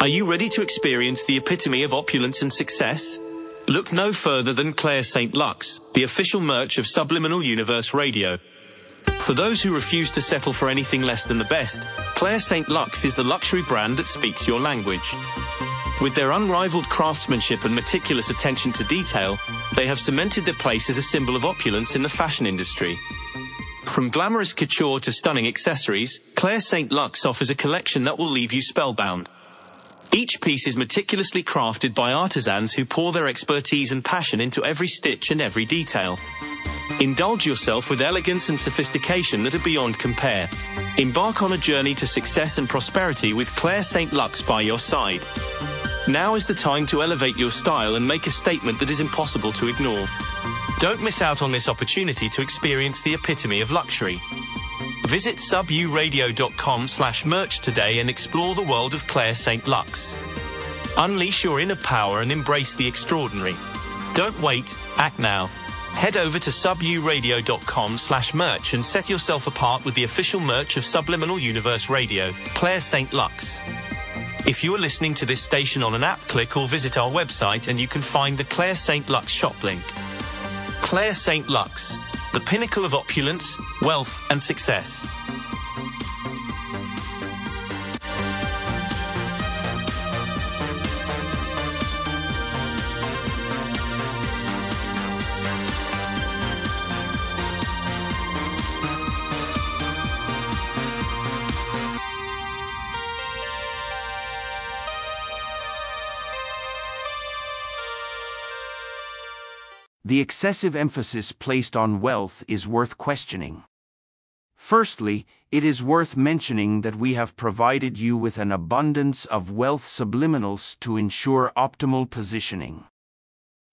Are you ready to experience the epitome of opulence and success? Look no further than Claire St. Lux, the official merch of Subliminal Universe Radio. For those who refuse to settle for anything less than the best, Claire St. Lux is the luxury brand that speaks your language. With their unrivaled craftsmanship and meticulous attention to detail, they have cemented their place as a symbol of opulence in the fashion industry. From glamorous couture to stunning accessories, Claire St. Lux offers a collection that will leave you spellbound. Each piece is meticulously crafted by artisans who pour their expertise and passion into every stitch and every detail. Indulge yourself with elegance and sophistication that are beyond compare. Embark on a journey to success and prosperity with Claire St. Lux by your side. Now is the time to elevate your style and make a statement that is impossible to ignore. Don't miss out on this opportunity to experience the epitome of luxury. Visit suburadio.com slash merch today and explore the world of Claire St. Lux. Unleash your inner power and embrace the extraordinary. Don't wait, act now. Head over to suburadio.com slash merch and set yourself apart with the official merch of Subliminal Universe Radio, Claire St. Lux. If you are listening to this station on an app, click or visit our website and you can find the Claire St. Lux shop link. Claire St. Lux, the pinnacle of opulence, wealth, and success. The excessive emphasis placed on wealth is worth questioning. Firstly, it is worth mentioning that we have provided you with an abundance of wealth subliminals to ensure optimal positioning.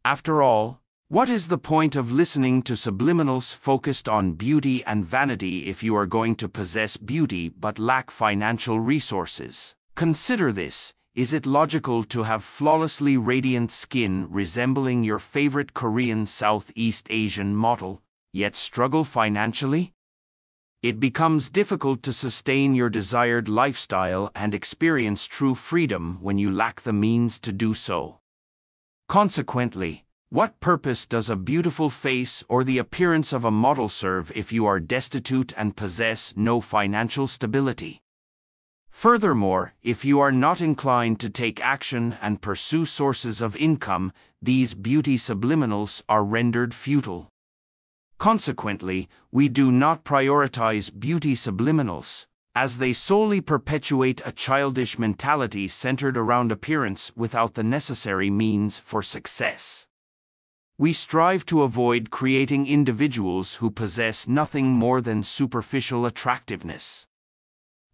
After all, what is the point of listening to subliminals focused on beauty and vanity if you are going to possess beauty but lack financial resources? Consider this is it logical to have flawlessly radiant skin resembling your favorite Korean Southeast Asian model, yet struggle financially? It becomes difficult to sustain your desired lifestyle and experience true freedom when you lack the means to do so. Consequently, what purpose does a beautiful face or the appearance of a model serve if you are destitute and possess no financial stability? Furthermore, if you are not inclined to take action and pursue sources of income, these beauty subliminals are rendered futile. Consequently, we do not prioritize beauty subliminals, as they solely perpetuate a childish mentality centered around appearance without the necessary means for success. We strive to avoid creating individuals who possess nothing more than superficial attractiveness.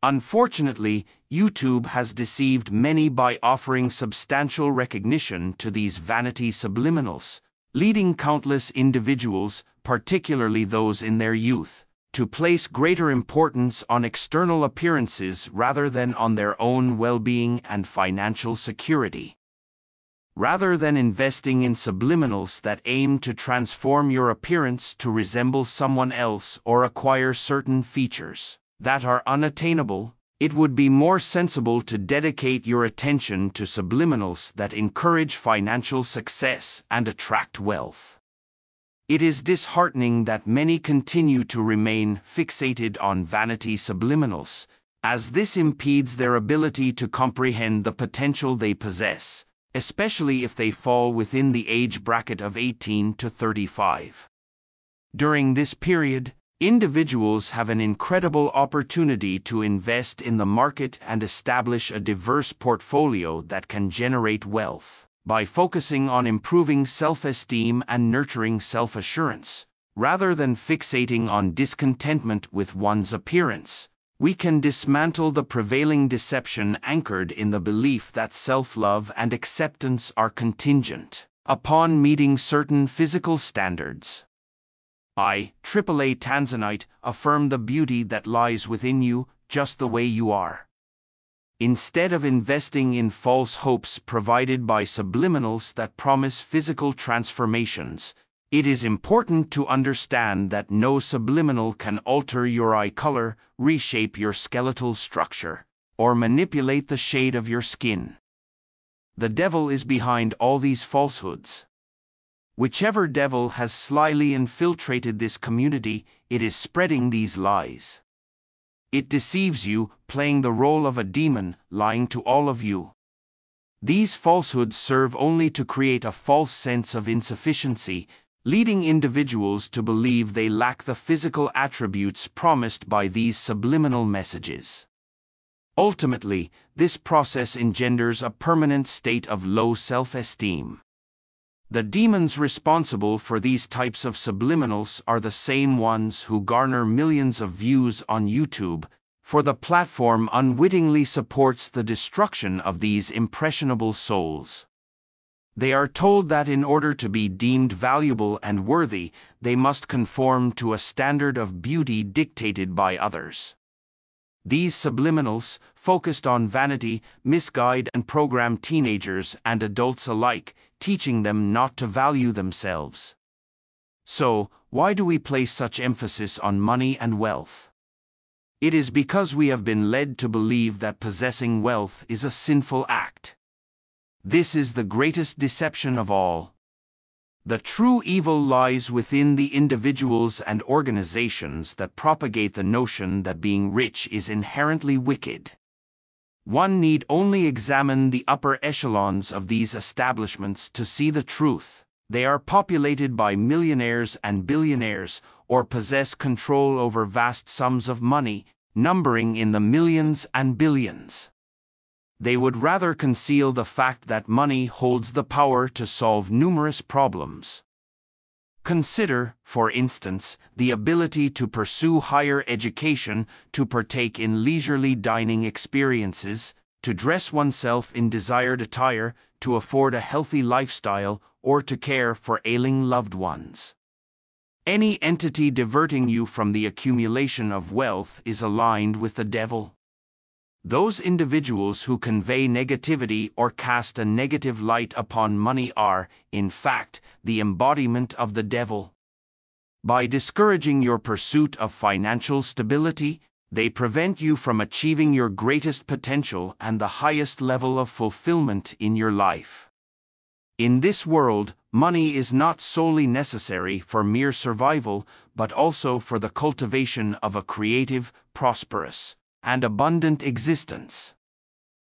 Unfortunately, YouTube has deceived many by offering substantial recognition to these vanity subliminals, leading countless individuals, particularly those in their youth, to place greater importance on external appearances rather than on their own well-being and financial security. Rather than investing in subliminals that aim to transform your appearance to resemble someone else or acquire certain features that are unattainable, it would be more sensible to dedicate your attention to subliminals that encourage financial success and attract wealth. It is disheartening that many continue to remain fixated on vanity subliminals, as this impedes their ability to comprehend the potential they possess, especially if they fall within the age bracket of 18 to 35. During this period, Individuals have an incredible opportunity to invest in the market and establish a diverse portfolio that can generate wealth by focusing on improving self-esteem and nurturing self-assurance. Rather than fixating on discontentment with one's appearance, we can dismantle the prevailing deception anchored in the belief that self-love and acceptance are contingent upon meeting certain physical standards. I, AAA Tanzanite, affirm the beauty that lies within you, just the way you are. Instead of investing in false hopes provided by subliminals that promise physical transformations, it is important to understand that no subliminal can alter your eye color, reshape your skeletal structure, or manipulate the shade of your skin. The devil is behind all these falsehoods. Whichever devil has slyly infiltrated this community, it is spreading these lies. It deceives you, playing the role of a demon, lying to all of you. These falsehoods serve only to create a false sense of insufficiency, leading individuals to believe they lack the physical attributes promised by these subliminal messages. Ultimately, this process engenders a permanent state of low self-esteem. The demons responsible for these types of subliminals are the same ones who garner millions of views on YouTube, for the platform unwittingly supports the destruction of these impressionable souls. They are told that in order to be deemed valuable and worthy, they must conform to a standard of beauty dictated by others. These subliminals, focused on vanity, misguide and program teenagers and adults alike, teaching them not to value themselves. So, why do we place such emphasis on money and wealth? It is because we have been led to believe that possessing wealth is a sinful act. This is the greatest deception of all. The true evil lies within the individuals and organizations that propagate the notion that being rich is inherently wicked. One need only examine the upper echelons of these establishments to see the truth. They are populated by millionaires and billionaires, or possess control over vast sums of money, numbering in the millions and billions they would rather conceal the fact that money holds the power to solve numerous problems. Consider, for instance, the ability to pursue higher education, to partake in leisurely dining experiences, to dress oneself in desired attire, to afford a healthy lifestyle, or to care for ailing loved ones. Any entity diverting you from the accumulation of wealth is aligned with the devil. Those individuals who convey negativity or cast a negative light upon money are, in fact, the embodiment of the devil. By discouraging your pursuit of financial stability, they prevent you from achieving your greatest potential and the highest level of fulfillment in your life. In this world, money is not solely necessary for mere survival, but also for the cultivation of a creative, prosperous, and abundant existence.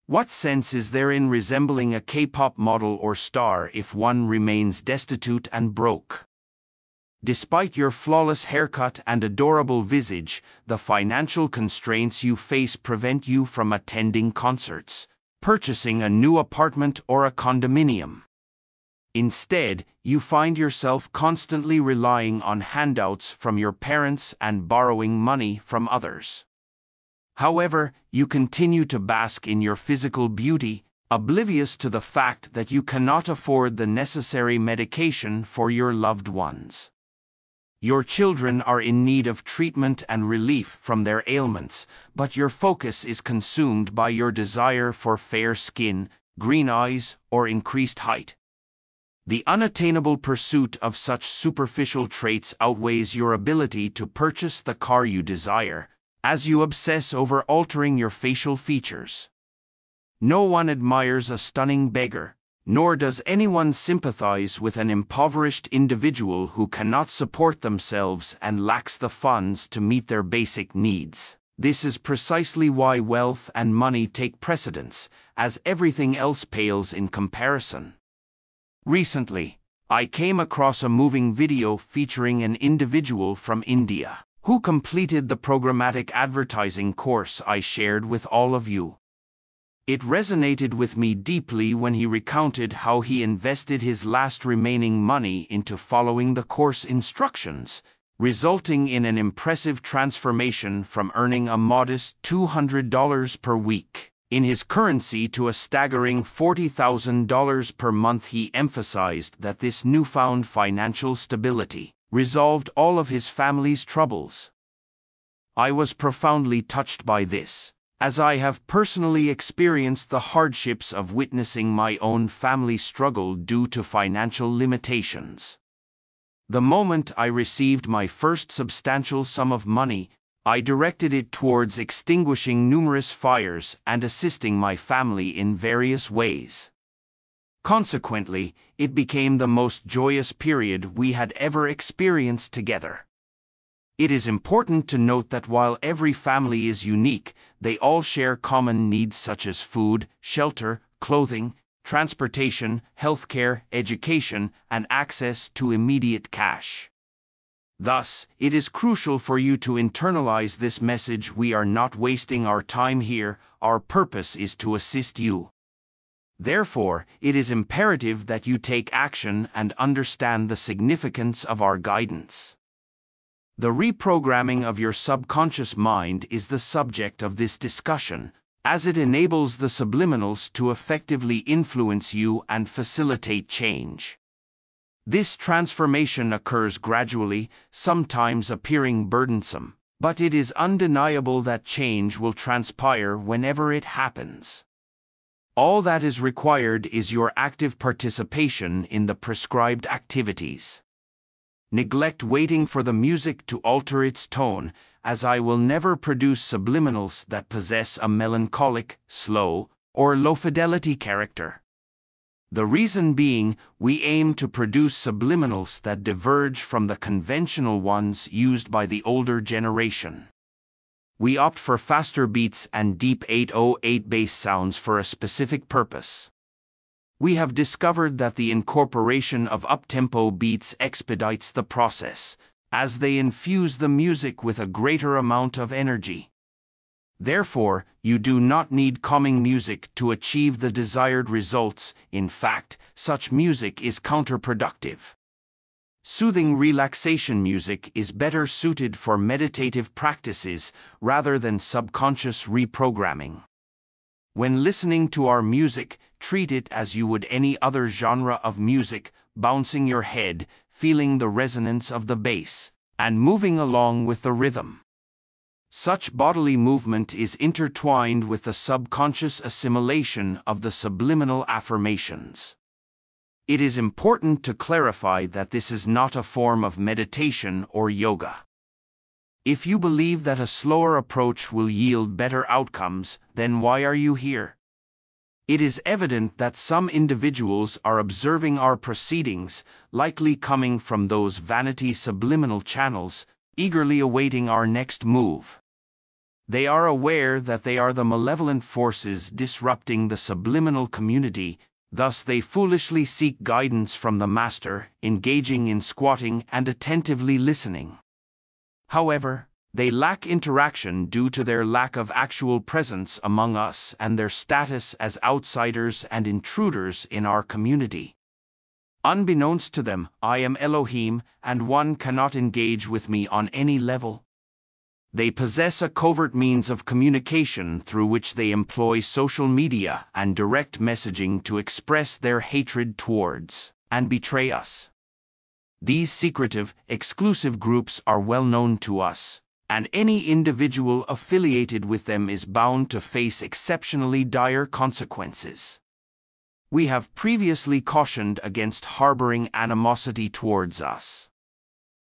What sense is there in resembling a K-pop model or star if one remains destitute and broke? Despite your flawless haircut and adorable visage, the financial constraints you face prevent you from attending concerts, purchasing a new apartment or a condominium. Instead, you find yourself constantly relying on handouts from your parents and borrowing money from others. However, you continue to bask in your physical beauty, oblivious to the fact that you cannot afford the necessary medication for your loved ones. Your children are in need of treatment and relief from their ailments, but your focus is consumed by your desire for fair skin, green eyes, or increased height. The unattainable pursuit of such superficial traits outweighs your ability to purchase the car you desire, as you obsess over altering your facial features. No one admires a stunning beggar, nor does anyone sympathize with an impoverished individual who cannot support themselves and lacks the funds to meet their basic needs. This is precisely why wealth and money take precedence, as everything else pales in comparison. Recently, I came across a moving video featuring an individual from India who completed the programmatic advertising course I shared with all of you. It resonated with me deeply when he recounted how he invested his last remaining money into following the course instructions, resulting in an impressive transformation from earning a modest $200 per week in his currency to a staggering $40,000 per month. He emphasized that this newfound financial stability resolved all of his family's troubles. I was profoundly touched by this, as I have personally experienced the hardships of witnessing my own family struggle due to financial limitations. The moment I received my first substantial sum of money, I directed it towards extinguishing numerous fires and assisting my family in various ways. Consequently, it became the most joyous period we had ever experienced together. It is important to note that while every family is unique, they all share common needs such as food, shelter, clothing, transportation, healthcare, education, and access to immediate cash. Thus, it is crucial for you to internalize this message we are not wasting our time here, our purpose is to assist you. Therefore, it is imperative that you take action and understand the significance of our guidance. The reprogramming of your subconscious mind is the subject of this discussion, as it enables the subliminals to effectively influence you and facilitate change. This transformation occurs gradually, sometimes appearing burdensome, but it is undeniable that change will transpire whenever it happens. All that is required is your active participation in the prescribed activities. Neglect waiting for the music to alter its tone, as I will never produce subliminals that possess a melancholic, slow, or low fidelity character. The reason being, we aim to produce subliminals that diverge from the conventional ones used by the older generation. We opt for faster beats and deep 808 bass sounds for a specific purpose. We have discovered that the incorporation of uptempo beats expedites the process, as they infuse the music with a greater amount of energy. Therefore, you do not need calming music to achieve the desired results, in fact, such music is counterproductive. Soothing relaxation music is better suited for meditative practices rather than subconscious reprogramming. When listening to our music, treat it as you would any other genre of music, bouncing your head, feeling the resonance of the bass, and moving along with the rhythm. Such bodily movement is intertwined with the subconscious assimilation of the subliminal affirmations. It is important to clarify that this is not a form of meditation or yoga. If you believe that a slower approach will yield better outcomes, then why are you here? It is evident that some individuals are observing our proceedings, likely coming from those vanity subliminal channels, eagerly awaiting our next move. They are aware that they are the malevolent forces disrupting the subliminal community Thus they foolishly seek guidance from the master, engaging in squatting and attentively listening. However, they lack interaction due to their lack of actual presence among us and their status as outsiders and intruders in our community. Unbeknownst to them, I am Elohim, and one cannot engage with me on any level. They possess a covert means of communication through which they employ social media and direct messaging to express their hatred towards and betray us. These secretive, exclusive groups are well known to us, and any individual affiliated with them is bound to face exceptionally dire consequences. We have previously cautioned against harboring animosity towards us.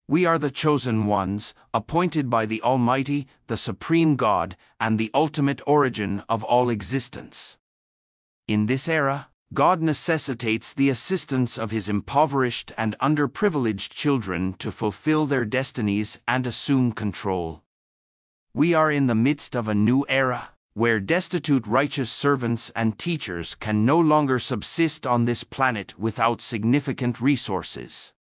We are the chosen ones, appointed by the Almighty, the Supreme God, and the ultimate origin of all existence. In this era, God necessitates the assistance of His impoverished and underprivileged children to fulfill their destinies and assume control. We are in the midst of a new era, where destitute righteous servants and teachers can no longer subsist on this planet without significant resources.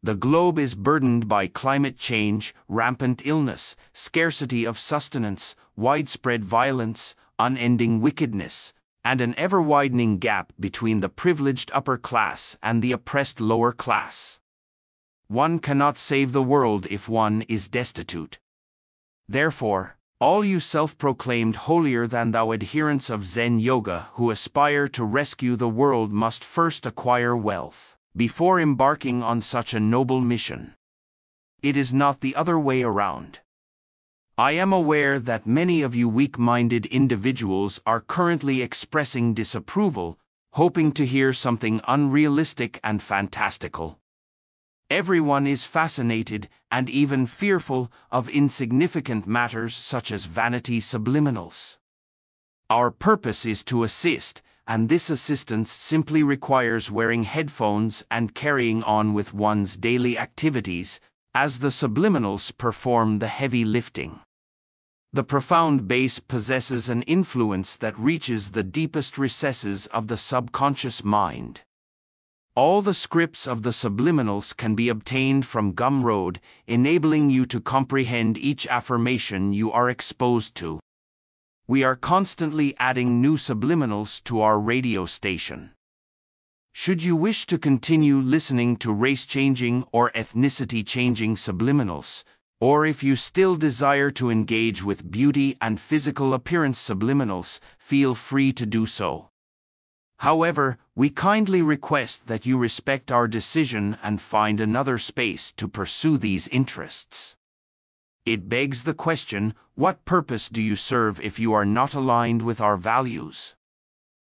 The globe is burdened by climate change, rampant illness, scarcity of sustenance, widespread violence, unending wickedness, and an ever widening gap between the privileged upper class and the oppressed lower class. One cannot save the world if one is destitute. Therefore, all you self proclaimed holier than thou adherents of Zen Yoga who aspire to rescue the world must first acquire wealth before embarking on such a noble mission. It is not the other way around. I am aware that many of you weak minded individuals are currently expressing disapproval, hoping to hear something unrealistic and fantastical. Everyone is fascinated and even fearful of insignificant matters such as vanity subliminals. Our purpose is to assist, and this assistance simply requires wearing headphones and carrying on with one's daily activities, as the subliminals perform the heavy lifting. The profound bass possesses an influence that reaches the deepest recesses of the subconscious mind. All the scripts of the subliminals can be obtained from Gumroad, enabling you to comprehend each affirmation you are exposed to. We are constantly adding new subliminals to our radio station. Should you wish to continue listening to race changing or ethnicity changing subliminals, or if you still desire to engage with beauty and physical appearance subliminals, feel free to do so. However, we kindly request that you respect our decision and find another space to pursue these interests. It begs the question what purpose do you serve if you are not aligned with our values?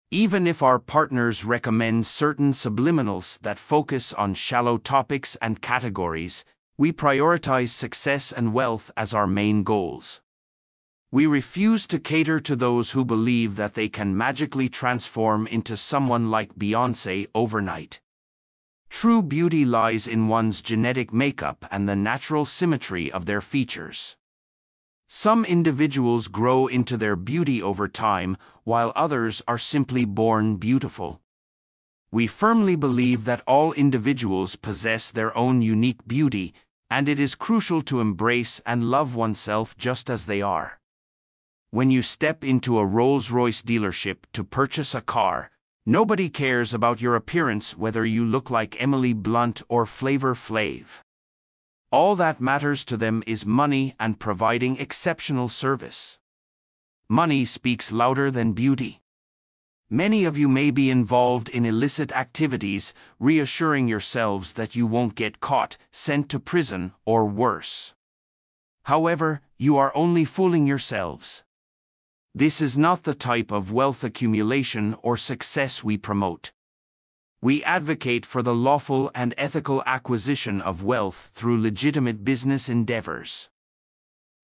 Even if our partners recommend certain subliminals that focus on shallow topics and categories, we prioritize success and wealth as our main goals. We refuse to cater to those who believe that they can magically transform into someone like Beyonce overnight. True beauty lies in one's genetic makeup and the natural symmetry of their features. Some individuals grow into their beauty over time, while others are simply born beautiful. We firmly believe that all individuals possess their own unique beauty, and it is crucial to embrace and love oneself just as they are. When you step into a Rolls Royce dealership to purchase a car, nobody cares about your appearance whether you look like Emily Blunt or Flavor Flav. All that matters to them is money and providing exceptional service. Money speaks louder than beauty. Many of you may be involved in illicit activities, reassuring yourselves that you won't get caught, sent to prison, or worse. However, you are only fooling yourselves. This is not the type of wealth accumulation or success we promote. We advocate for the lawful and ethical acquisition of wealth through legitimate business endeavors.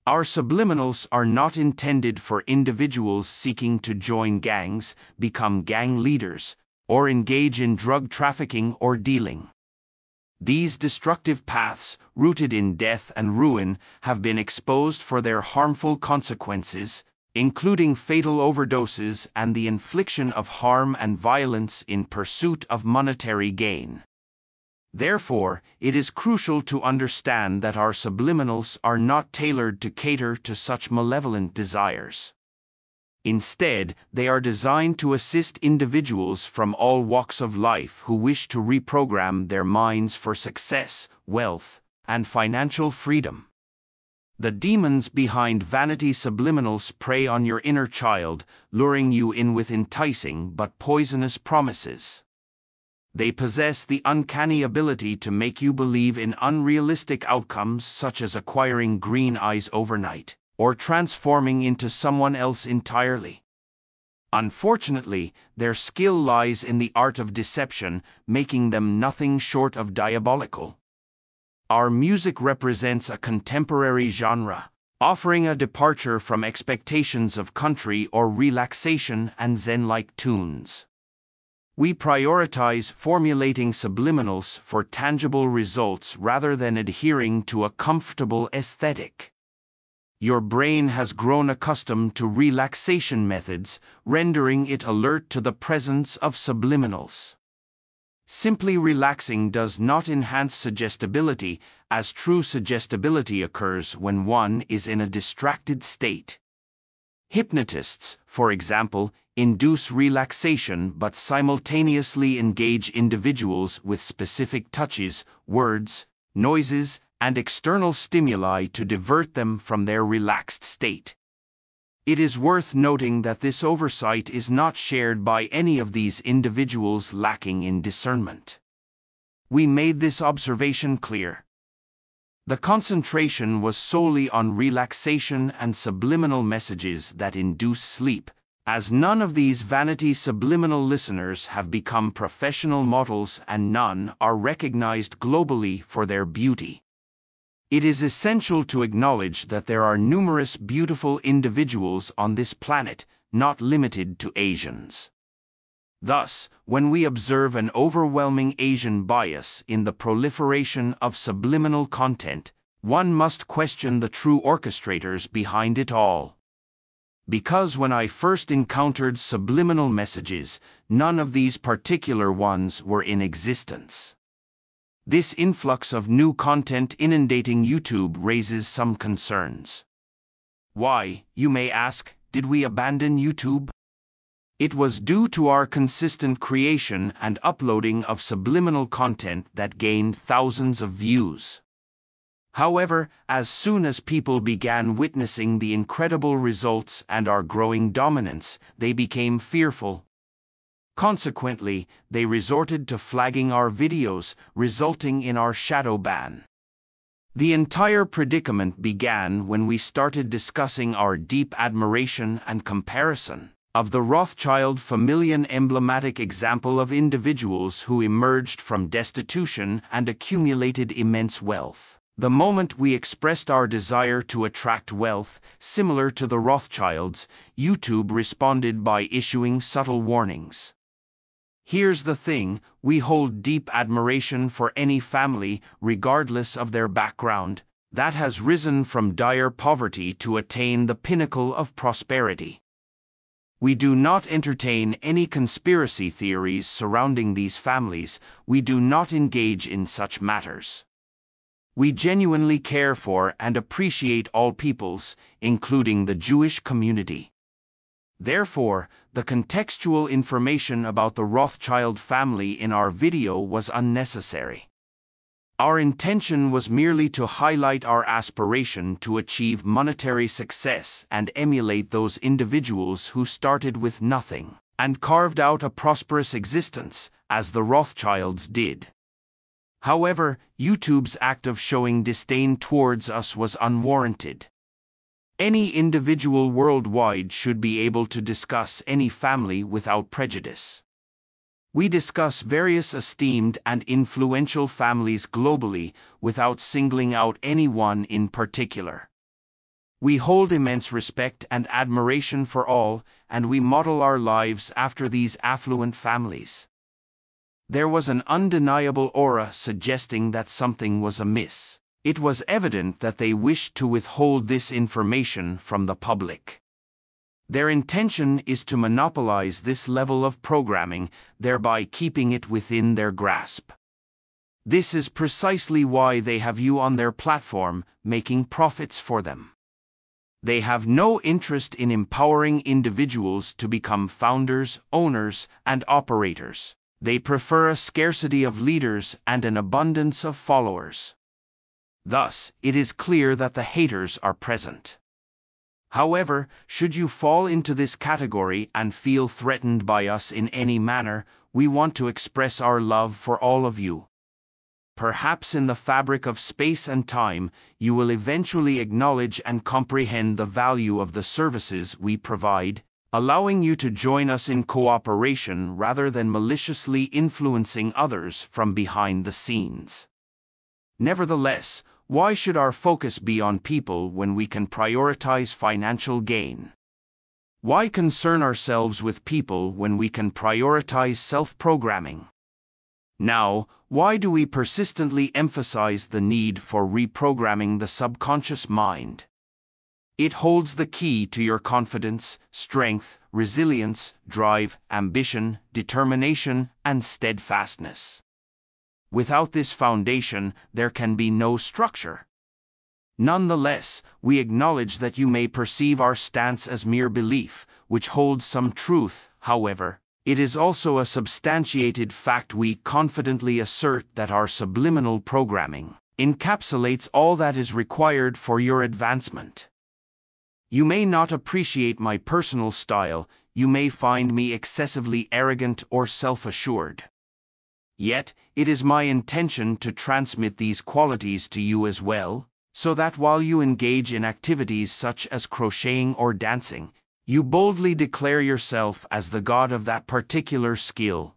Our subliminals are not intended for individuals seeking to join gangs, become gang leaders, or engage in drug trafficking or dealing. These destructive paths, rooted in death and ruin, have been exposed for their harmful consequences, including fatal overdoses and the infliction of harm and violence in pursuit of monetary gain. Therefore, it is crucial to understand that our subliminals are not tailored to cater to such malevolent desires. Instead, they are designed to assist individuals from all walks of life who wish to reprogram their minds for success, wealth, and financial freedom. The demons behind vanity subliminals prey on your inner child, luring you in with enticing but poisonous promises. They possess the uncanny ability to make you believe in unrealistic outcomes such as acquiring green eyes overnight, or transforming into someone else entirely. Unfortunately, their skill lies in the art of deception, making them nothing short of diabolical. Our music represents a contemporary genre, offering a departure from expectations of country or relaxation and Zen-like tunes. We prioritize formulating subliminals for tangible results rather than adhering to a comfortable aesthetic. Your brain has grown accustomed to relaxation methods, rendering it alert to the presence of subliminals. Simply relaxing does not enhance suggestibility, as true suggestibility occurs when one is in a distracted state. Hypnotists, for example, induce relaxation but simultaneously engage individuals with specific touches, words, noises, and external stimuli to divert them from their relaxed state. It is worth noting that this oversight is not shared by any of these individuals lacking in discernment. We made this observation clear. The concentration was solely on relaxation and subliminal messages that induce sleep, as none of these vanity subliminal listeners have become professional models and none are recognized globally for their beauty. It is essential to acknowledge that there are numerous beautiful individuals on this planet, not limited to Asians. Thus, when we observe an overwhelming Asian bias in the proliferation of subliminal content, one must question the true orchestrators behind it all. Because when I first encountered subliminal messages, none of these particular ones were in existence. This influx of new content inundating YouTube raises some concerns. Why, you may ask, did we abandon YouTube? It was due to our consistent creation and uploading of subliminal content that gained thousands of views. However, as soon as people began witnessing the incredible results and our growing dominance, they became fearful. Consequently, they resorted to flagging our videos, resulting in our shadow ban. The entire predicament began when we started discussing our deep admiration and comparison of the Rothschild family, an emblematic example of individuals who emerged from destitution and accumulated immense wealth. The moment we expressed our desire to attract wealth, similar to the Rothschilds, YouTube responded by issuing subtle warnings. Here's the thing we hold deep admiration for any family, regardless of their background, that has risen from dire poverty to attain the pinnacle of prosperity. We do not entertain any conspiracy theories surrounding these families, we do not engage in such matters. We genuinely care for and appreciate all peoples, including the Jewish community. Therefore, the contextual information about the Rothschild family in our video was unnecessary. Our intention was merely to highlight our aspiration to achieve monetary success and emulate those individuals who started with nothing and carved out a prosperous existence, as the Rothschilds did. However, YouTube's act of showing disdain towards us was unwarranted. Any individual worldwide should be able to discuss any family without prejudice. We discuss various esteemed and influential families globally without singling out any one in particular. We hold immense respect and admiration for all, and we model our lives after these affluent families. There was an undeniable aura suggesting that something was amiss. It was evident that they wished to withhold this information from the public. Their intention is to monopolize this level of programming, thereby keeping it within their grasp. This is precisely why they have you on their platform, making profits for them. They have no interest in empowering individuals to become founders, owners, and operators. They prefer a scarcity of leaders and an abundance of followers. Thus, it is clear that the haters are present. However, should you fall into this category and feel threatened by us in any manner, we want to express our love for all of you. Perhaps in the fabric of space and time, you will eventually acknowledge and comprehend the value of the services we provide, allowing you to join us in cooperation rather than maliciously influencing others from behind the scenes. Nevertheless, why should our focus be on people when we can prioritize financial gain? Why concern ourselves with people when we can prioritize self programming? Now, why do we persistently emphasize the need for reprogramming the subconscious mind? It holds the key to your confidence, strength, resilience, drive, ambition, determination, and steadfastness. Without this foundation, there can be no structure. Nonetheless, we acknowledge that you may perceive our stance as mere belief, which holds some truth, however. It is also a substantiated fact we confidently assert that our subliminal programming encapsulates all that is required for your advancement. You may not appreciate my personal style, you may find me excessively arrogant or self assured. Yet, it is my intention to transmit these qualities to you as well, so that while you engage in activities such as crocheting or dancing, you boldly declare yourself as the god of that particular skill.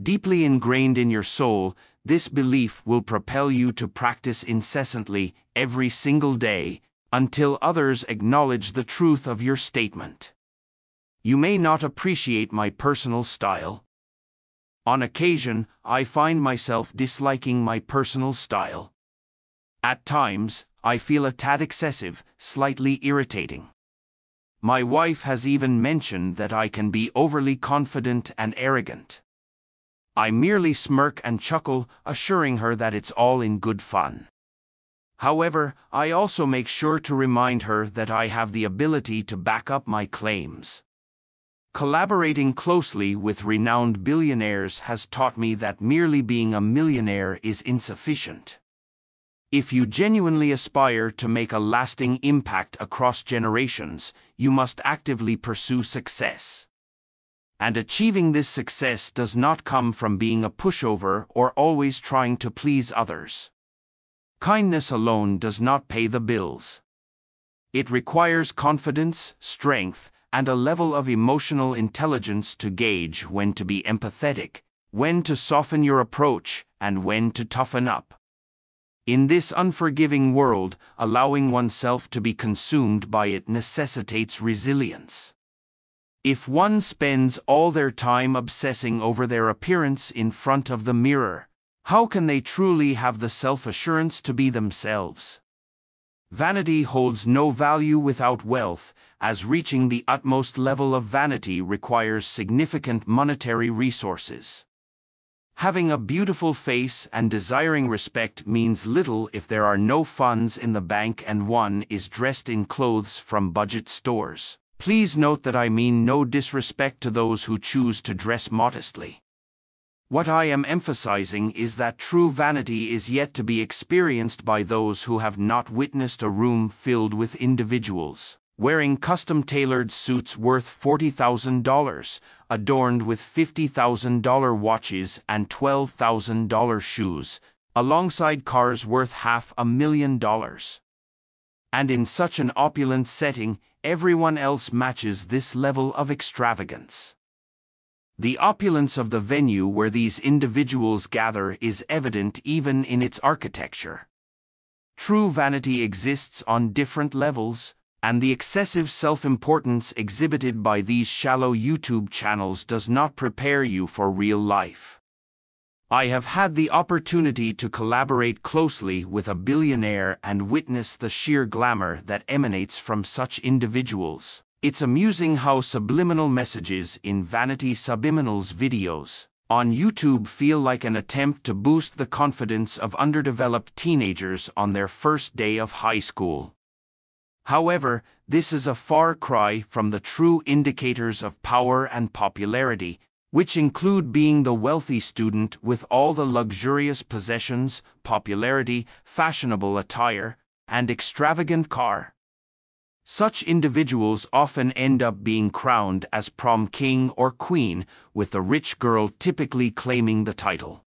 Deeply ingrained in your soul, this belief will propel you to practice incessantly, every single day, until others acknowledge the truth of your statement. You may not appreciate my personal style. On occasion, I find myself disliking my personal style. At times, I feel a tad excessive, slightly irritating. My wife has even mentioned that I can be overly confident and arrogant. I merely smirk and chuckle, assuring her that it's all in good fun. However, I also make sure to remind her that I have the ability to back up my claims. Collaborating closely with renowned billionaires has taught me that merely being a millionaire is insufficient. If you genuinely aspire to make a lasting impact across generations, you must actively pursue success. And achieving this success does not come from being a pushover or always trying to please others. Kindness alone does not pay the bills. It requires confidence, strength, and a level of emotional intelligence to gauge when to be empathetic, when to soften your approach, and when to toughen up. In this unforgiving world, allowing oneself to be consumed by it necessitates resilience. If one spends all their time obsessing over their appearance in front of the mirror, how can they truly have the self assurance to be themselves? Vanity holds no value without wealth, as reaching the utmost level of vanity requires significant monetary resources. Having a beautiful face and desiring respect means little if there are no funds in the bank and one is dressed in clothes from budget stores. Please note that I mean no disrespect to those who choose to dress modestly. What I am emphasizing is that true vanity is yet to be experienced by those who have not witnessed a room filled with individuals, wearing custom tailored suits worth $40,000, adorned with $50,000 watches and $12,000 shoes, alongside cars worth half a million dollars. And in such an opulent setting, everyone else matches this level of extravagance. The opulence of the venue where these individuals gather is evident even in its architecture. True vanity exists on different levels, and the excessive self-importance exhibited by these shallow YouTube channels does not prepare you for real life. I have had the opportunity to collaborate closely with a billionaire and witness the sheer glamour that emanates from such individuals. It's amusing how subliminal messages in Vanity Subliminals videos on YouTube feel like an attempt to boost the confidence of underdeveloped teenagers on their first day of high school. However, this is a far cry from the true indicators of power and popularity, which include being the wealthy student with all the luxurious possessions, popularity, fashionable attire, and extravagant car. Such individuals often end up being crowned as prom king or queen, with the rich girl typically claiming the title.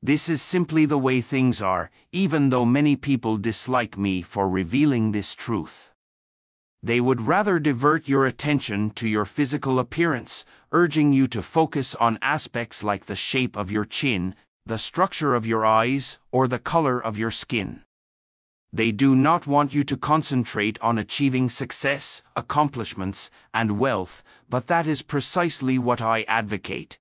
This is simply the way things are, even though many people dislike me for revealing this truth. They would rather divert your attention to your physical appearance, urging you to focus on aspects like the shape of your chin, the structure of your eyes, or the color of your skin. They do not want you to concentrate on achieving success, accomplishments, and wealth, but that is precisely what I advocate.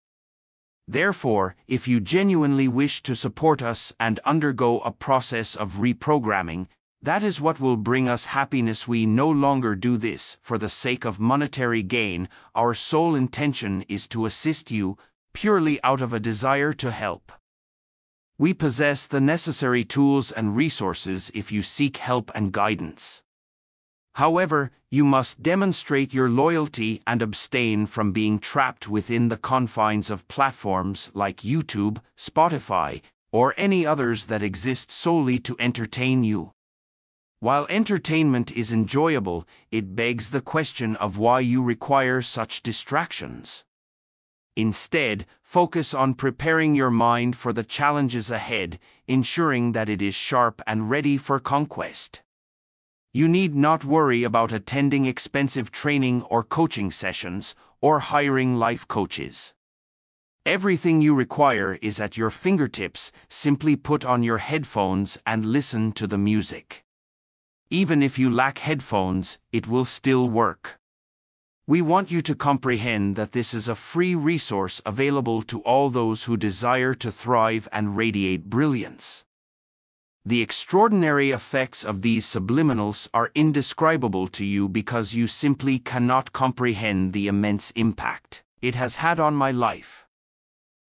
Therefore, if you genuinely wish to support us and undergo a process of reprogramming, that is what will bring us happiness. We no longer do this for the sake of monetary gain, our sole intention is to assist you, purely out of a desire to help. We possess the necessary tools and resources if you seek help and guidance. However, you must demonstrate your loyalty and abstain from being trapped within the confines of platforms like YouTube, Spotify, or any others that exist solely to entertain you. While entertainment is enjoyable, it begs the question of why you require such distractions. Instead, focus on preparing your mind for the challenges ahead, ensuring that it is sharp and ready for conquest. You need not worry about attending expensive training or coaching sessions or hiring life coaches. Everything you require is at your fingertips, simply put on your headphones and listen to the music. Even if you lack headphones, it will still work. We want you to comprehend that this is a free resource available to all those who desire to thrive and radiate brilliance. The extraordinary effects of these subliminals are indescribable to you because you simply cannot comprehend the immense impact it has had on my life.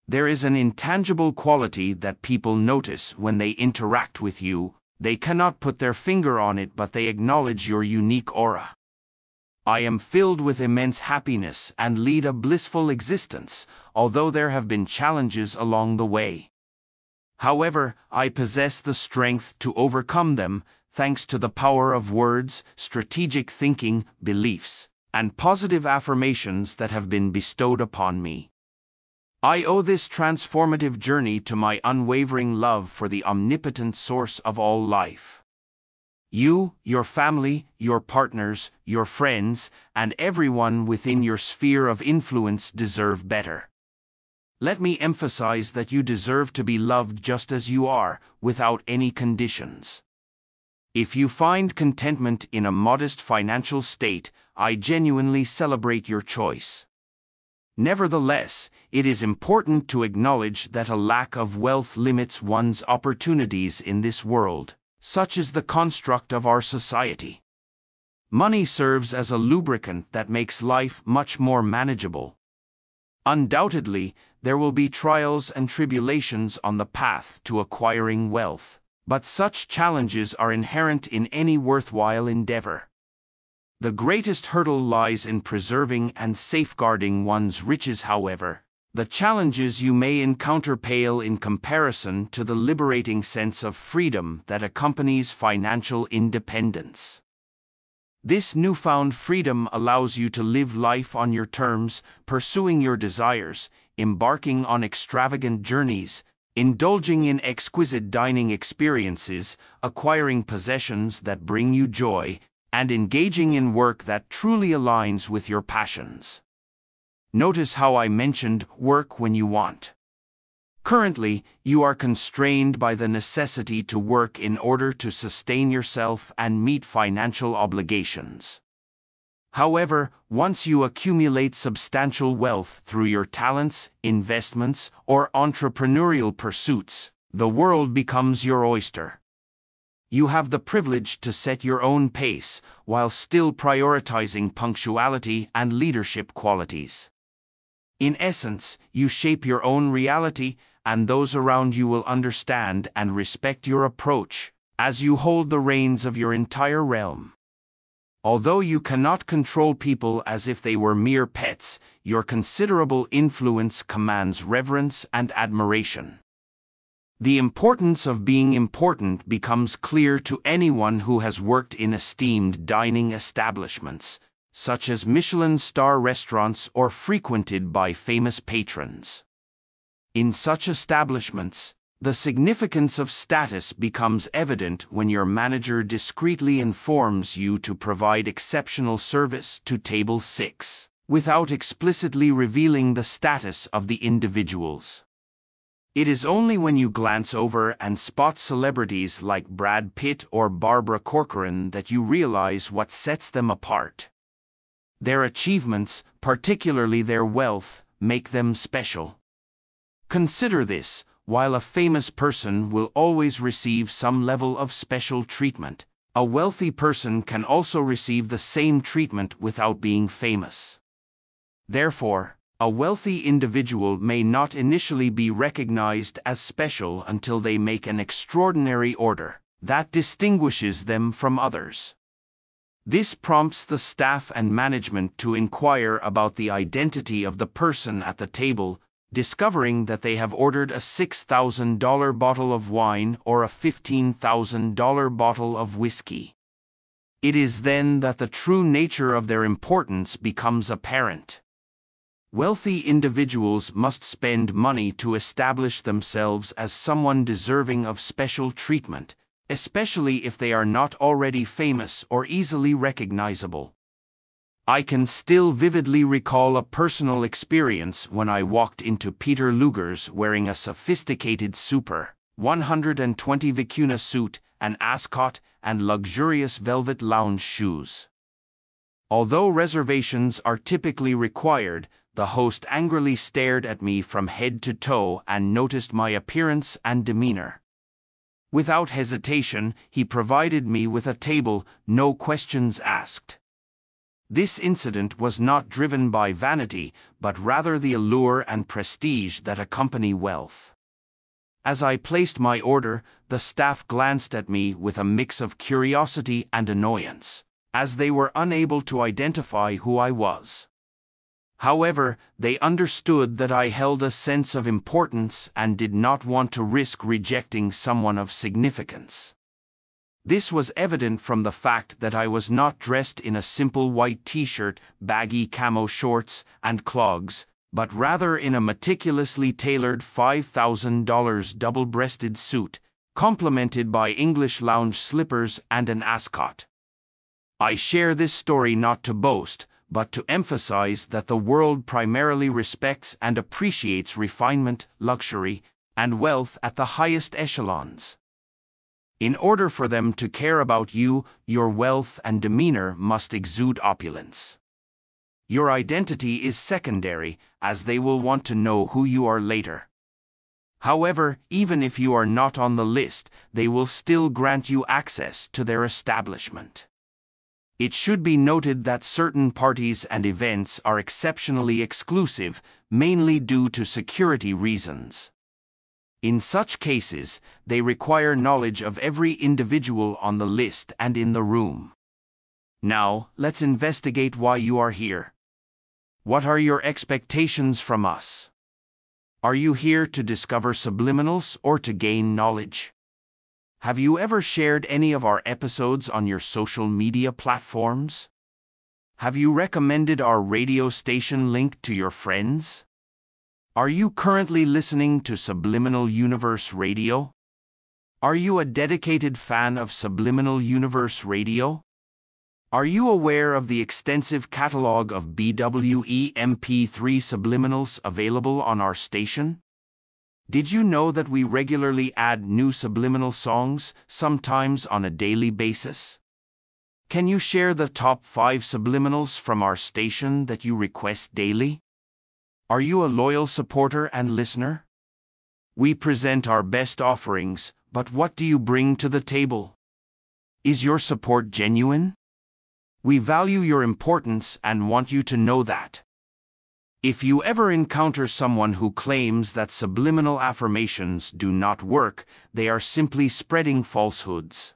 There is an intangible quality that people notice when they interact with you, they cannot put their finger on it but they acknowledge your unique aura. I am filled with immense happiness and lead a blissful existence, although there have been challenges along the way. However, I possess the strength to overcome them thanks to the power of words, strategic thinking, beliefs, and positive affirmations that have been bestowed upon me. I owe this transformative journey to my unwavering love for the omnipotent source of all life. You, your family, your partners, your friends, and everyone within your sphere of influence deserve better. Let me emphasize that you deserve to be loved just as you are, without any conditions. If you find contentment in a modest financial state, I genuinely celebrate your choice. Nevertheless, it is important to acknowledge that a lack of wealth limits one's opportunities in this world, such is the construct of our society. Money serves as a lubricant that makes life much more manageable. Undoubtedly, there will be trials and tribulations on the path to acquiring wealth, but such challenges are inherent in any worthwhile endeavor. The greatest hurdle lies in preserving and safeguarding one's riches, however. The challenges you may encounter pale in comparison to the liberating sense of freedom that accompanies financial independence. This newfound freedom allows you to live life on your terms, pursuing your desires, embarking on extravagant journeys, indulging in exquisite dining experiences, acquiring possessions that bring you joy, and engaging in work that truly aligns with your passions. Notice how I mentioned work when you want. Currently, you are constrained by the necessity to work in order to sustain yourself and meet financial obligations. However, once you accumulate substantial wealth through your talents, investments, or entrepreneurial pursuits, the world becomes your oyster. You have the privilege to set your own pace while still prioritizing punctuality and leadership qualities. In essence, you shape your own reality and those around you will understand and respect your approach as you hold the reins of your entire realm. Although you cannot control people as if they were mere pets, your considerable influence commands reverence and admiration. The importance of being important becomes clear to anyone who has worked in esteemed dining establishments, such as Michelin star restaurants or frequented by famous patrons. In such establishments, the significance of status becomes evident when your manager discreetly informs you to provide exceptional service to Table 6, without explicitly revealing the status of the individuals. It is only when you glance over and spot celebrities like Brad Pitt or Barbara Corcoran that you realize what sets them apart. Their achievements, particularly their wealth, make them special. Consider this, while a famous person will always receive some level of special treatment, a wealthy person can also receive the same treatment without being famous. Therefore, a wealthy individual may not initially be recognized as special until they make an extraordinary order that distinguishes them from others. This prompts the staff and management to inquire about the identity of the person at the table discovering that they have ordered a $6,000 bottle of wine or a $15,000 bottle of whiskey. It is then that the true nature of their importance becomes apparent. Wealthy individuals must spend money to establish themselves as someone deserving of special treatment, especially if they are not already famous or easily recognizable. I can still vividly recall a personal experience when I walked into Peter Luger's wearing a sophisticated super 120 vicuna suit, an ascot, and luxurious velvet lounge shoes. Although reservations are typically required, the host angrily stared at me from head to toe and noticed my appearance and demeanor. Without hesitation, he provided me with a table, no questions asked. This incident was not driven by vanity, but rather the allure and prestige that accompany wealth. As I placed my order, the staff glanced at me with a mix of curiosity and annoyance, as they were unable to identify who I was. However, they understood that I held a sense of importance and did not want to risk rejecting someone of significance. This was evident from the fact that I was not dressed in a simple white t-shirt, baggy camo shorts, and clogs, but rather in a meticulously tailored $5,000 double-breasted suit, complemented by English lounge slippers and an ascot. I share this story not to boast, but to emphasize that the world primarily respects and appreciates refinement, luxury, and wealth at the highest echelons. In order for them to care about you, your wealth and demeanor must exude opulence. Your identity is secondary, as they will want to know who you are later. However, even if you are not on the list, they will still grant you access to their establishment. It should be noted that certain parties and events are exceptionally exclusive, mainly due to security reasons. In such cases, they require knowledge of every individual on the list and in the room. Now, let's investigate why you are here. What are your expectations from us? Are you here to discover subliminals or to gain knowledge? Have you ever shared any of our episodes on your social media platforms? Have you recommended our radio station link to your friends? Are you currently listening to Subliminal Universe Radio? Are you a dedicated fan of Subliminal Universe Radio? Are you aware of the extensive catalog of BWE MP3 subliminals available on our station? Did you know that we regularly add new subliminal songs, sometimes on a daily basis? Can you share the top 5 subliminals from our station that you request daily? Are you a loyal supporter and listener? We present our best offerings, but what do you bring to the table? Is your support genuine? We value your importance and want you to know that. If you ever encounter someone who claims that subliminal affirmations do not work, they are simply spreading falsehoods.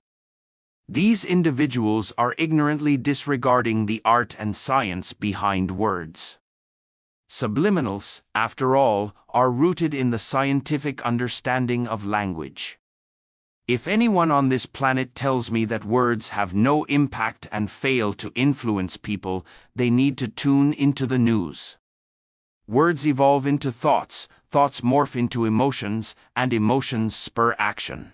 These individuals are ignorantly disregarding the art and science behind words. Subliminals, after all, are rooted in the scientific understanding of language. If anyone on this planet tells me that words have no impact and fail to influence people, they need to tune into the news. Words evolve into thoughts, thoughts morph into emotions, and emotions spur action.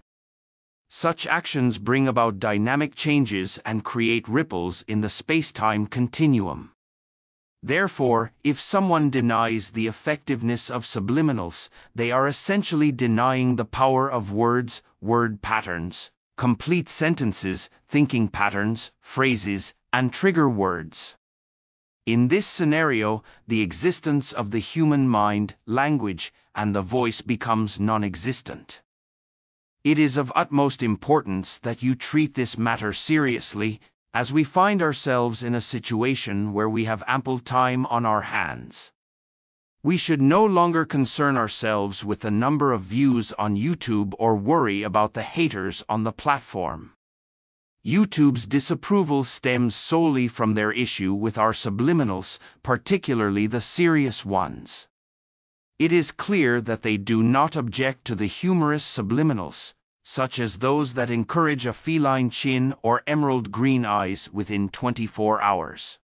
Such actions bring about dynamic changes and create ripples in the space-time continuum. Therefore, if someone denies the effectiveness of subliminals, they are essentially denying the power of words, word patterns, complete sentences, thinking patterns, phrases, and trigger words. In this scenario, the existence of the human mind, language, and the voice becomes non-existent. It is of utmost importance that you treat this matter seriously, as we find ourselves in a situation where we have ample time on our hands. We should no longer concern ourselves with the number of views on YouTube or worry about the haters on the platform. YouTube's disapproval stems solely from their issue with our subliminals, particularly the serious ones. It is clear that they do not object to the humorous subliminals, such as those that encourage a feline chin or emerald green eyes within 24 hours.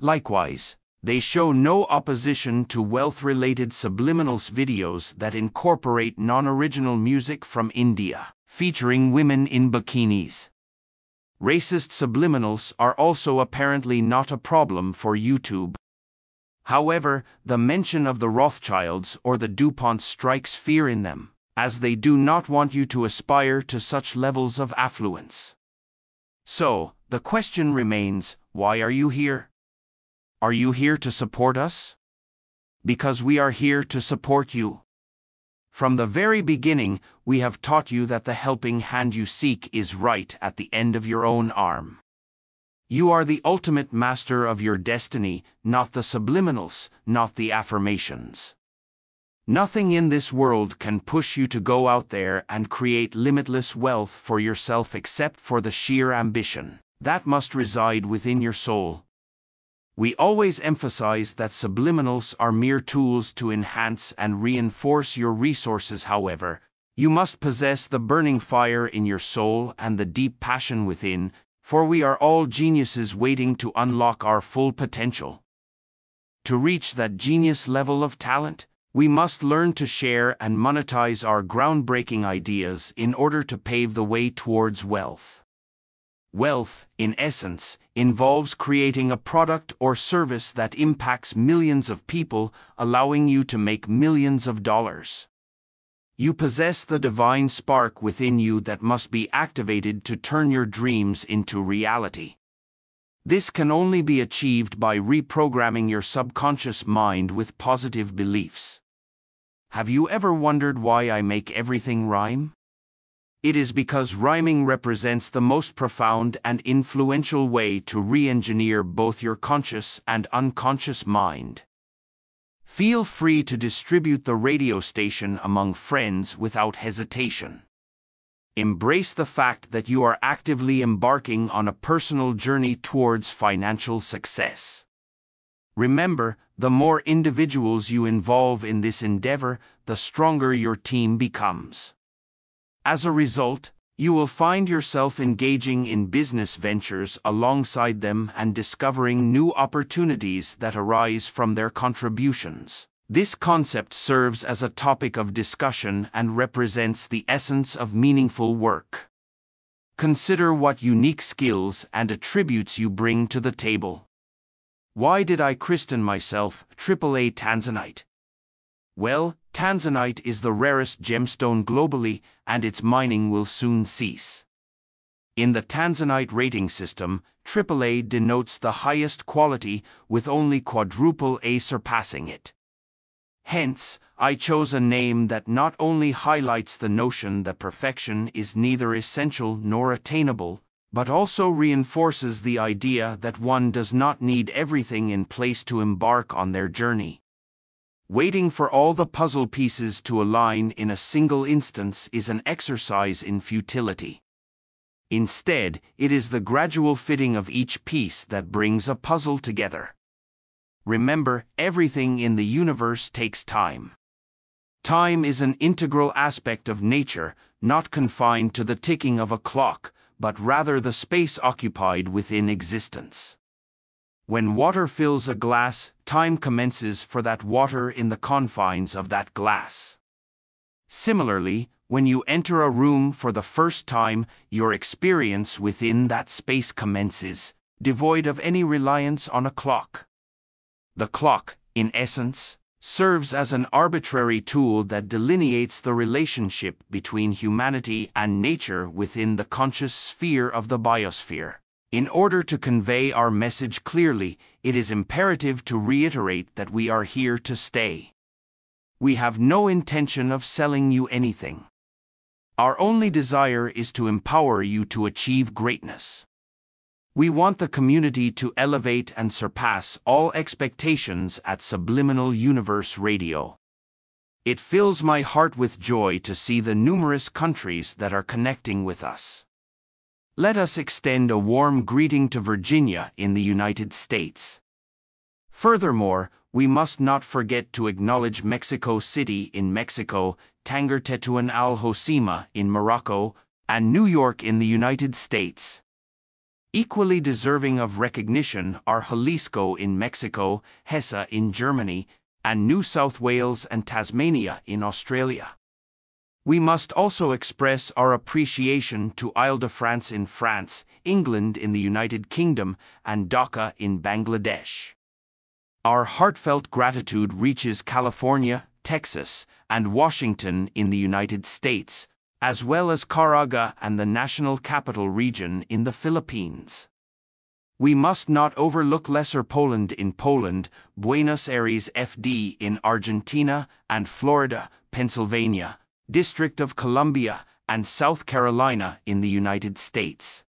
Likewise, they show no opposition to wealth-related subliminals videos that incorporate non-original music from India, featuring women in bikinis. Racist subliminals are also apparently not a problem for YouTube. However, the mention of the Rothschilds or the DuPont strikes fear in them, as they do not want you to aspire to such levels of affluence. So, the question remains why are you here? Are you here to support us? Because we are here to support you. From the very beginning, we have taught you that the helping hand you seek is right at the end of your own arm. You are the ultimate master of your destiny, not the subliminals, not the affirmations. Nothing in this world can push you to go out there and create limitless wealth for yourself except for the sheer ambition that must reside within your soul. We always emphasize that subliminals are mere tools to enhance and reinforce your resources, however. You must possess the burning fire in your soul and the deep passion within, for we are all geniuses waiting to unlock our full potential. To reach that genius level of talent, we must learn to share and monetize our groundbreaking ideas in order to pave the way towards wealth. Wealth, in essence, involves creating a product or service that impacts millions of people, allowing you to make millions of dollars. You possess the divine spark within you that must be activated to turn your dreams into reality. This can only be achieved by reprogramming your subconscious mind with positive beliefs. Have you ever wondered why I make everything rhyme? It is because rhyming represents the most profound and influential way to re engineer both your conscious and unconscious mind. Feel free to distribute the radio station among friends without hesitation. Embrace the fact that you are actively embarking on a personal journey towards financial success. Remember, the more individuals you involve in this endeavor, the stronger your team becomes. As a result, you will find yourself engaging in business ventures alongside them and discovering new opportunities that arise from their contributions. This concept serves as a topic of discussion and represents the essence of meaningful work. Consider what unique skills and attributes you bring to the table. Why did I christen myself AAA Tanzanite? Well, Tanzanite is the rarest gemstone globally, and its mining will soon cease. In the Tanzanite rating system, AAA denotes the highest quality, with only quadruple A surpassing it. Hence, I chose a name that not only highlights the notion that perfection is neither essential nor attainable, but also reinforces the idea that one does not need everything in place to embark on their journey. Waiting for all the puzzle pieces to align in a single instance is an exercise in futility. Instead, it is the gradual fitting of each piece that brings a puzzle together. Remember, everything in the universe takes time. Time is an integral aspect of nature, not confined to the ticking of a clock, but rather the space occupied within existence. When water fills a glass, time commences for that water in the confines of that glass. Similarly, when you enter a room for the first time, your experience within that space commences, devoid of any reliance on a clock. The clock, in essence, serves as an arbitrary tool that delineates the relationship between humanity and nature within the conscious sphere of the biosphere. In order to convey our message clearly, it is imperative to reiterate that we are here to stay. We have no intention of selling you anything. Our only desire is to empower you to achieve greatness. We want the community to elevate and surpass all expectations at Subliminal Universe Radio. It fills my heart with joy to see the numerous countries that are connecting with us. Let us extend a warm greeting to Virginia in the United States. Furthermore, we must not forget to acknowledge Mexico City in Mexico, Tanger-Tetouan al Hoceima in Morocco, and New York in the United States. Equally deserving of recognition are Jalisco in Mexico, Hesse in Germany, and New South Wales and Tasmania in Australia. We must also express our appreciation to Ile-de-France in France, England in the United Kingdom, and Dhaka in Bangladesh. Our heartfelt gratitude reaches California, Texas, and Washington in the United States, as well as Caraga and the National Capital Region in the Philippines. We must not overlook Lesser Poland in Poland, Buenos Aires FD in Argentina, and Florida, Pennsylvania, District of Columbia, and South Carolina in the United States.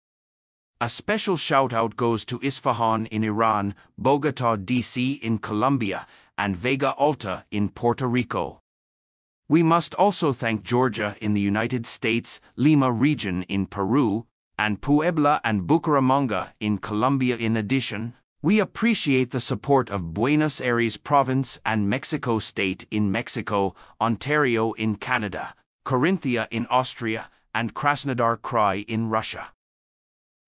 A special shout out goes to Isfahan in Iran, Bogota, DC in Colombia, and Vega Alta in Puerto Rico. We must also thank Georgia in the United States, Lima region in Peru, and Puebla and Bucaramanga in Colombia. In addition, we appreciate the support of Buenos Aires Province and Mexico State in Mexico, Ontario in Canada, Carinthia in Austria, and Krasnodar Krai in Russia.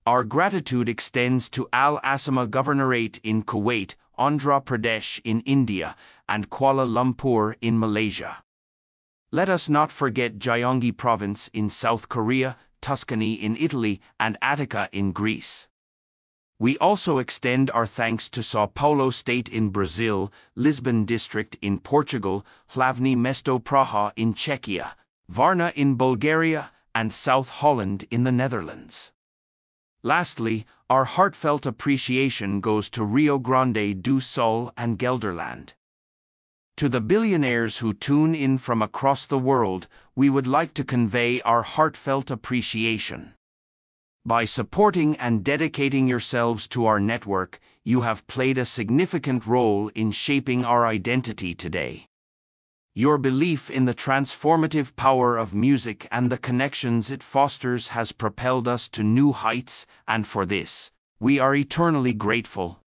Our gratitude extends to Al Asimah Governorate in Kuwait, Andhra Pradesh in India, and Kuala Lumpur in Malaysia. Let us not forget Gyeonggi Province in South Korea, Tuscany in Italy, and Attica in Greece. We also extend our thanks to Sao Paulo State in Brazil, Lisbon District in Portugal, Hlavní Mesto Praha in Czechia, Varna in Bulgaria, and South Holland in the Netherlands. Lastly, our heartfelt appreciation goes to Rio Grande do Sul and Gelderland. To the billionaires who tune in from across the world, we would like to convey our heartfelt appreciation. By supporting and dedicating yourselves to our network, you have played a significant role in shaping our identity today. Your belief in the transformative power of music and the connections it fosters has propelled us to new heights, and for this, we are eternally grateful.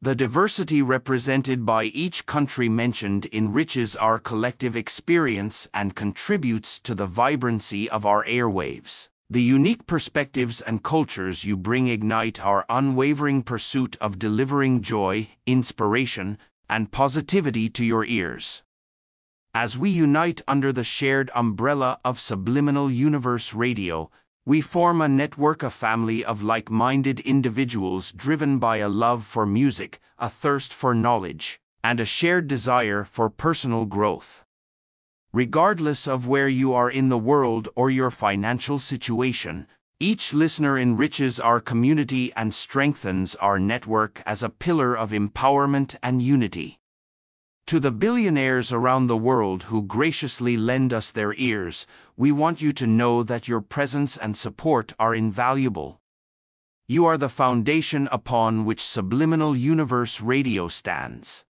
The diversity represented by each country mentioned enriches our collective experience and contributes to the vibrancy of our airwaves. The unique perspectives and cultures you bring ignite our unwavering pursuit of delivering joy, inspiration, and positivity to your ears. As we unite under the shared umbrella of Subliminal Universe Radio, we form a network, a family of like minded individuals driven by a love for music, a thirst for knowledge, and a shared desire for personal growth. Regardless of where you are in the world or your financial situation, each listener enriches our community and strengthens our network as a pillar of empowerment and unity. To the billionaires around the world who graciously lend us their ears, we want you to know that your presence and support are invaluable. You are the foundation upon which Subliminal Universe Radio stands.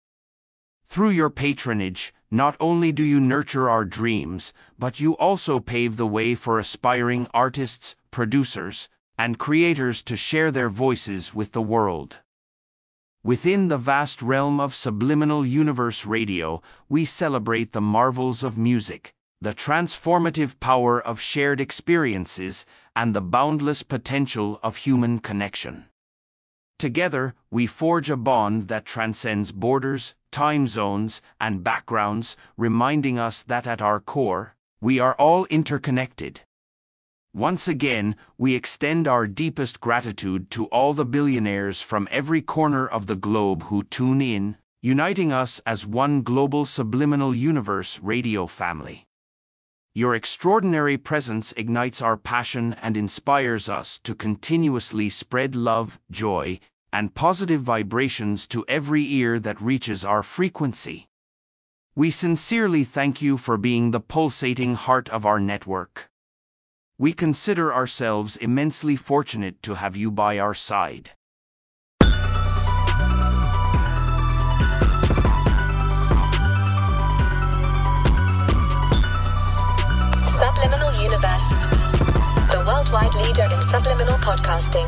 Through your patronage, not only do you nurture our dreams, but you also pave the way for aspiring artists, producers, and creators to share their voices with the world. Within the vast realm of Subliminal Universe Radio, we celebrate the marvels of music, the transformative power of shared experiences, and the boundless potential of human connection. Together, we forge a bond that transcends borders, time zones, and backgrounds, reminding us that at our core, we are all interconnected. Once again, we extend our deepest gratitude to all the billionaires from every corner of the globe who tune in, uniting us as one global subliminal universe radio family. Your extraordinary presence ignites our passion and inspires us to continuously spread love, joy, and positive vibrations to every ear that reaches our frequency. We sincerely thank you for being the pulsating heart of our network. We consider ourselves immensely fortunate to have you by our side. Worldwide leader in subliminal podcasting.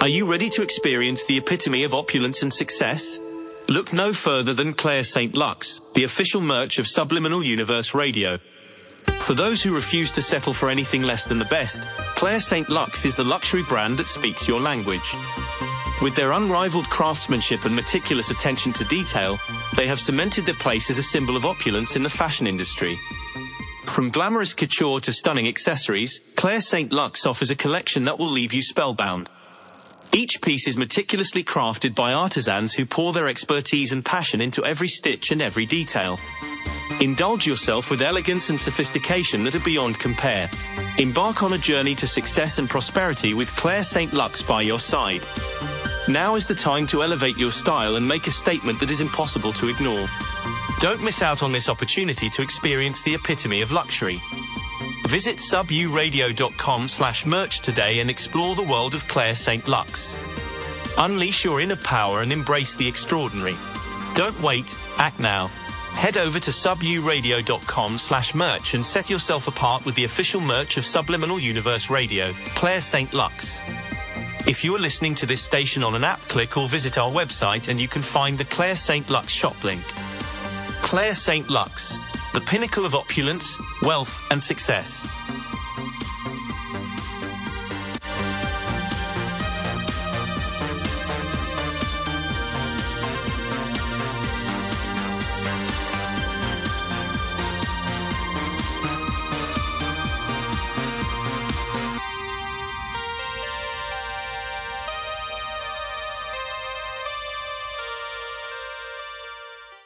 Are you ready to experience the epitome of opulence and success? Look no further than Claire St. Lux, the official merch of Subliminal Universe Radio. For those who refuse to settle for anything less than the best, Claire St. Lux is the luxury brand that speaks your language. With their unrivaled craftsmanship and meticulous attention to detail, they have cemented their place as a symbol of opulence in the fashion industry. From glamorous couture to stunning accessories, Claire St. Lux offers a collection that will leave you spellbound. Each piece is meticulously crafted by artisans who pour their expertise and passion into every stitch and every detail. Indulge yourself with elegance and sophistication that are beyond compare. Embark on a journey to success and prosperity with Claire St. Lux by your side. Now is the time to elevate your style and make a statement that is impossible to ignore. Don't miss out on this opportunity to experience the epitome of luxury. Visit suburadio.com slash merch today and explore the world of Claire St. Lux. Unleash your inner power and embrace the extraordinary. Don't wait, act now. Head over to suburadio.com slash merch and set yourself apart with the official merch of Subliminal Universe Radio, Claire St. Lux. If you are listening to this station on an app, click or visit our website and you can find the Claire St. Lux shop link. Claire St. Lux, the pinnacle of opulence, wealth, and success.